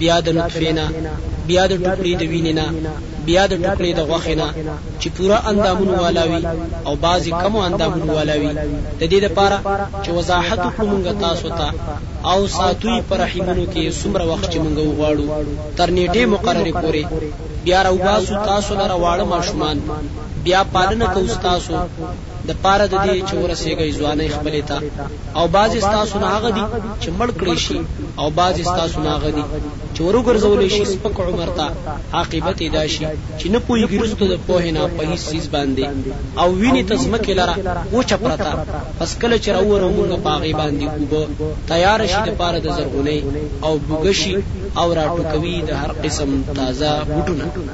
بیا د نطفې نه بیا د ټوکړې د وینې نه بیا د ټوکړې د غوښې نه چې پوره اندامونو والا وي او بعضې کمو اندامونو والا وي د دې دپاره چې وضاحت وکړو مونږ تاسو ته او ساتو یې په رحیمونو کې څومره وخت چې مونږ وغواړو تر نیټې مقررې پورې بیا راوباسو تاسو لره واړه ماشومان بیا پالنه کوو ستاسو د پاره د دې چې ورسېږئ ځوانۍ خپلې ته او بعضې ستاسو نه هغه دي چې مړ کړی شي او بعضې ستاسو نه هغه دي چې وروګرځول شي سپک عمر ته عاقبت یې دا شي چې نه پوهېږي وروسته د پوهې نه په هیڅ څیز باندې او وینې ته ځمکې لره وچه پرته پس کله چې راوورو مونږ په هغې باندې اوبه تیاره شي د پاره د زرغونۍ او بوږه شي او راټوکوي د هر قسم تازه بوټونه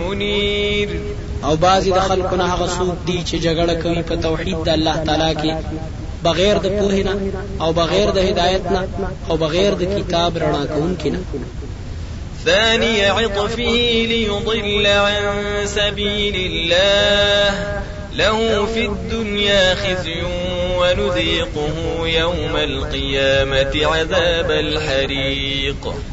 منیر او بعضی د خلکو نه هغه څوک دي چې جګړه کوي په توحید د الله تعالی کې بغیر د پوه نه او بغیر د هدایت نه او بغیر د کتاب رڼا کوونکې نه ثاني عطفه ليضل عن سبيل الله له في الدنيا خزي ونذيقه يوم القيامة عذاب الحريق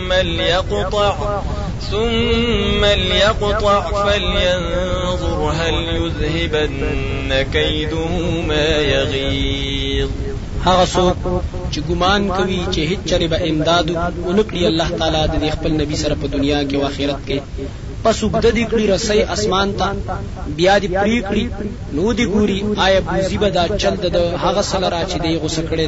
ثم ليقطع ثم ليقطع فلينظر هل يذهبن كيده ما يغيظ هغه څوک چې ګمان کوي چې هیڅ چره به امداد ونکړي الله تعالی د خپل نبی سره په دنیا کې او آخرت کې پس وګد دي کړي رسي اسمان ته بیا دي پری کړي نو دي ګوري آیا بوزي به دا چل د هغه سره را چې دی غوسه کړي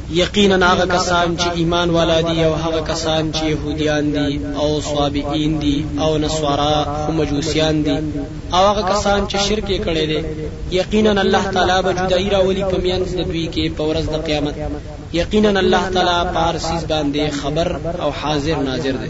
یقینا هغه کسان چې ایمان والا دي او هغه کسان چې يهوديان دي او صابئین دي او نصارا خو مجوسیان دي او هغه کسان چې شرک یې کړی دی یقینا الله تعالی به جدایي راولي په میانځ د دوی کې په ورځ د قیامت یقینا الله تعالی پارسیز باندې خبر او حاضر ناظر دی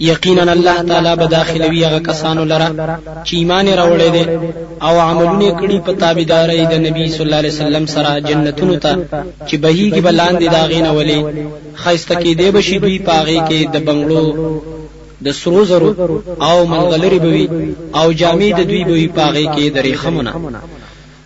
یقینا الله تعالی به داخلوي هغه کسانو لره چې ایمان راوړی دی او عملونه کړي په تابعداري د نبی صلی الله علیه وسلم سره جنتونو ته چې بهيږي بلاندې داغې نه ولي خيسته کې دی بشي دوی پاغي کې د بنگلو د سرو زرو او ملغلری بوي او جامې د دوی بوي پاغي کې درې خمونه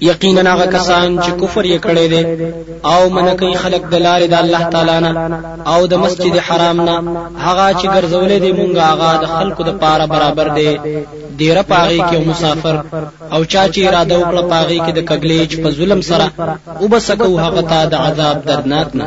یقینا هغه کسان چې کفر یې کړی دی او منکې خلق د لارې د الله تعالی نه او د مسجد حرام نه هغه چې ګرځولې دی مونږه هغه د خلکو د پاره برابر دی ډیره پاغي کې مسافر او چا چې اراده وکړه پاغي کې د کګلیچ په ظلم سره وبسکو هغه ته د عذاب دردناک نه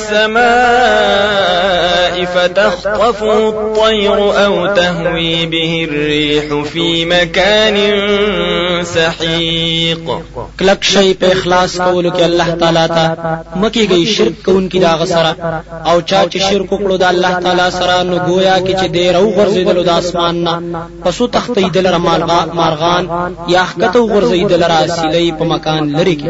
السماء فتخطفه الطير أو تهوي به الريح في مكان سحيق کلک شي په اخلاص کولو کې الله تعالی ته مکیږي شرک کوونکی دا غسرہ او چا چې شرک وکړو د الله تعالی سره نو گویا کې چې دیر او غرزیدل د اسمان نه پسو تختې دلر مارغان یا حقته غرزیدل را سیلې په مکان لري کې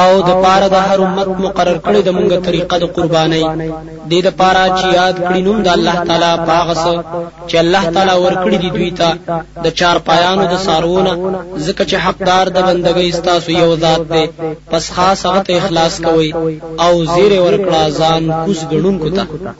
او د پاره د هر امت مقرر کړی د مونږه طریقه د قرباني د د پاره چې یاد کړی نوم د الله تعالی پاغس چې الله تعالی ورکړي دی دوی ته د چار پایانو د سارونه ځکه چې حقدار د بندګۍ ستاسو یو ذات دی پس خاص هغه اخلاص کوي او زیره ورکړه ځان کوز غړونکو ته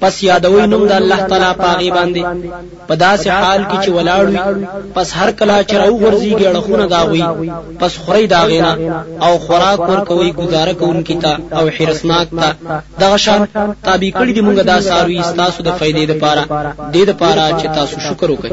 پس یادوي نوم د الله تعالی پاغي باندې په داسې حال کې چې ولاړ وي پس هر کله چې راو ورزيږي اړخونه داوي پس خوري داغینا او خوراک ورکوي گزاره کوونکی ته او حرسناک ته دغه شان تابع کړی دی موږ دا ساروي تاسو د فائدې لپاره د دې لپاره چې تاسو شکر وکړئ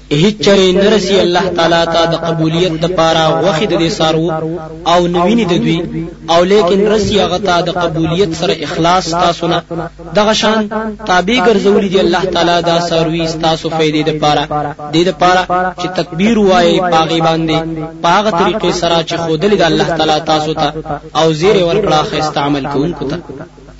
هیڅ چرې نه رسی الله تعالی ته د قبولیت د پاره غوخي د دې سارو او نویني د دوی او لیکن رسی هغه ته د قبولیت سره اخلاص تاسو نه دغه شان تابع ګرځولې دی الله تعالی دا ساروي تاسو فائدې د پاره د دې پاره چې تکبیر وایي پاغي باندې پاغه طریقې سره چې خودلې د الله تعالی تاسو ته او زیر ورکړه خسته عمل کوونکو ته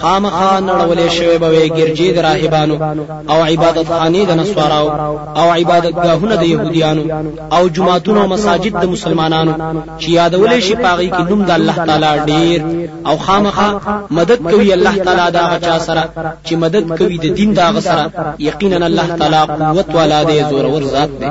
خامخا نړولې شوی به وي ګرجې د راهبانو او عبادت خانې د نسواراو او عبادت ګاهونه د يهوديانو او جماعتونو او مساجد د مسلمانانو چې یادولې شي پاغي کې نوم د الله تعالی ډیر او خامخا مدد کوي الله تعالی دا غچا سره چې مدد کوي د دین دا غسره یقینا الله تعالی قوت والا دی زور ور ذات دی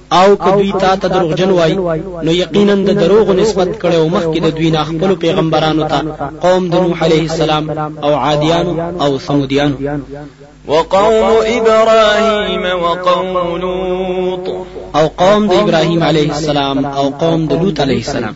او که دوی تا ته دروغجن وای نو یقینا د دروغ نسبت کړي او مخکې د دوی نه خپل پیغمبرانو ته قوم د نوح علیه السلام او عادیانو او ثمودیانو وقوم ابراهیم وقوم لوط او قوم د ابراهیم علیه السلام او قوم د لوط علیه السلام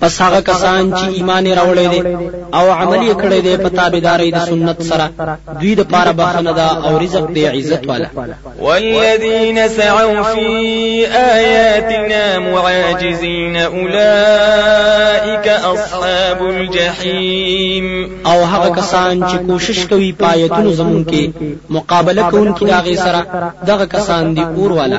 پس هغه کسان چې ایمان یې راوړی دی او عمل یې کړی دی په تابعدارۍ د سنت سره دوی د پاره بخنه ده او رزق دی عزت والا والذین سعوا فی آیاتنا معاجزین اولئک اصحاب الجحیم او هغه کسان چې کوشش کوي پایتونو زمون کې مقابله کوونکي داغه سره دغه کسان دی اور والا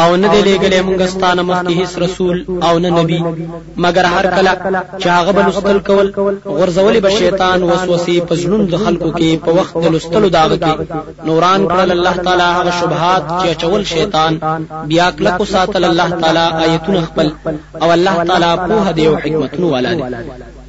او نه دی لېږلی مونږ ستا نه مخکې هیڅ رسول او نه نبی مګر هر کله چې هغه به لوستل کول غورځولی به شیطان وسوسې په زړونو د خلکو کې په وخت د لوستلو د هغه کې نوران کړل الله تعالی هغه شبهات چې اچول شیطان بیا کلک وساتل الله تعالی آیتونه خپل او الله تعالی پوهه دی او حکمتونه والا دی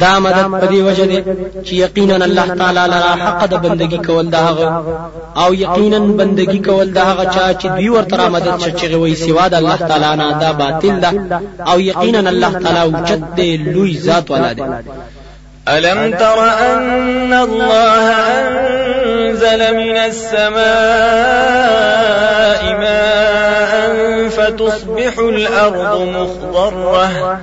دا مدد په دی وجه دی چې یقینا الله تعالی لرا حق د بندگی کول دا هغه او یقینا بندگی کول دا هغه چا چې دوی ورته را مدد شچغه وي سوا د الله تعالی نه دا باطل ده او یقینا الله تعالی اوچت دی لوی ذات والا دی ألم تر أن الله أنزل من السماء ماء فتصبح الأرض مخضرة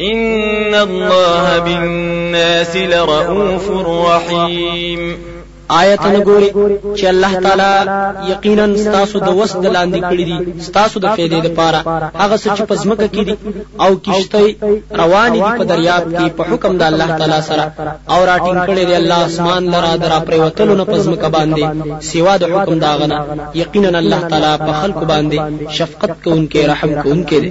ان الله بالناس لرؤوف رحيم آیت نګوري چې الله تعالی یقینا ستاسو د وس د لاندې کړی دي ستاسو د فائدې لپاره هغه څه چې پزمکه کې دي او کیشته روان دي په دریاب کې په حکم د الله تعالی سره او راټینګ کړی دی الله اسمان لرا درا پریوتلو نه پزمکه باندې سیوا د حکم دا غنه یقینا الله تعالی په خلق باندې شفقت کوونکې رحم کوونکې دی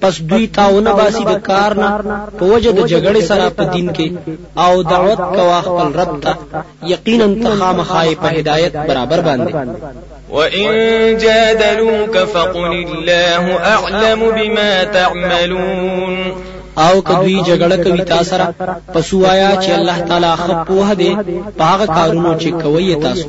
پس دوی تاونه باسی د کار نه په وجه د جګړې سره په دین کې او دعوت کوا خپل رب ته یقینا تخامخای په هدایت برابر باندې وَإِن جَادَلُوكَ فَقُلِ اللَّهُ أَعْلَمُ بِمَا تَعْمَلُونَ او کدوی جګړه کوي تاسو سره پسوایا چې الله تعالی خپوه دی پاغه کارونو چې کوي تاسو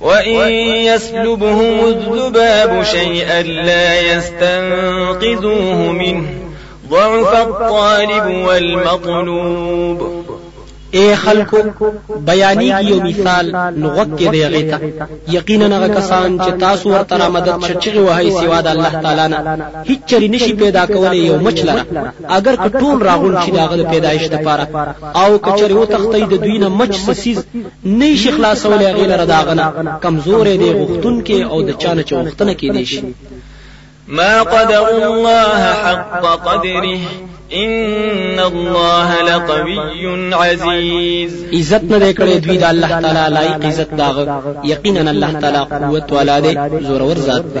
وَإِن يَسْلُبْهُمُ الذُّبَابُ شَيْئًا لَّا يَسْتَنقِذُوهُ مِنْهُ ضَعُفَ الطَّالِبُ وَالْمَطْلُوبُ اے خلکو بیانېږي یو مثال نو غوږ کې دی هغې ته یقینا هغه کسان چې تاسو ورته را مدد شه چغې وهئ سوا د الله تعالی نه هیڅ چرې نشي پیدا کولی یو مچ لره اګر که ټول راغونډ شي د هغه د پیدایش دپاره او که چرې وتښتئ د دوی نه مچ څه څیز نه شي خلاصولې هغه لره داغنه کمزورې دی غختون کې او د چانه چوختنه کې دی شي ما قدر الله حق قدره ان الله لقوي عزيز عزت نه کړې دوی د الله تعالی لایق عزت داغه یقینا الله تعالی قوت والا دی زورور ذات دی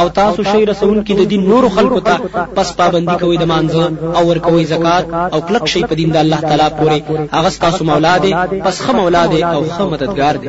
او تاسو شی رسون کې د دین نور خلکو ته پس پابندي کوي د مانځه او ور کوي زکات او کلک شی په دین د الله تعالی پورې هغه تاسو مولا دی پس خه مولا دی او خه مددگار دی